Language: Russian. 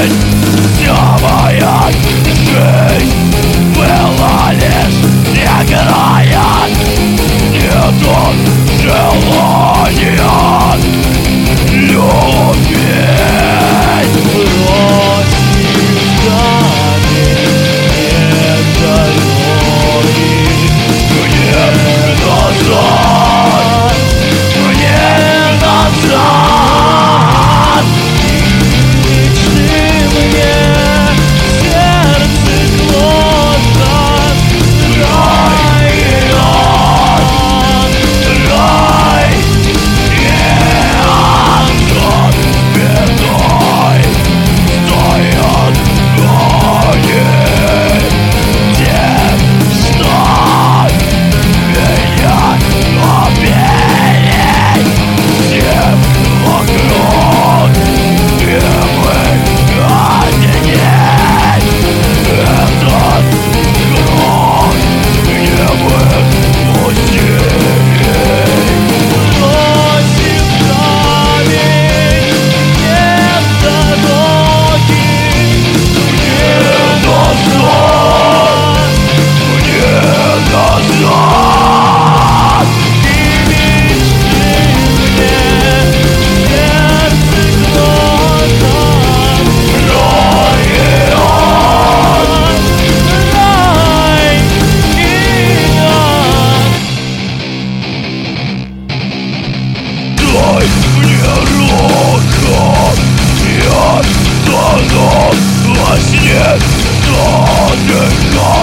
Жизнь, вся моя жизнь нас нет данных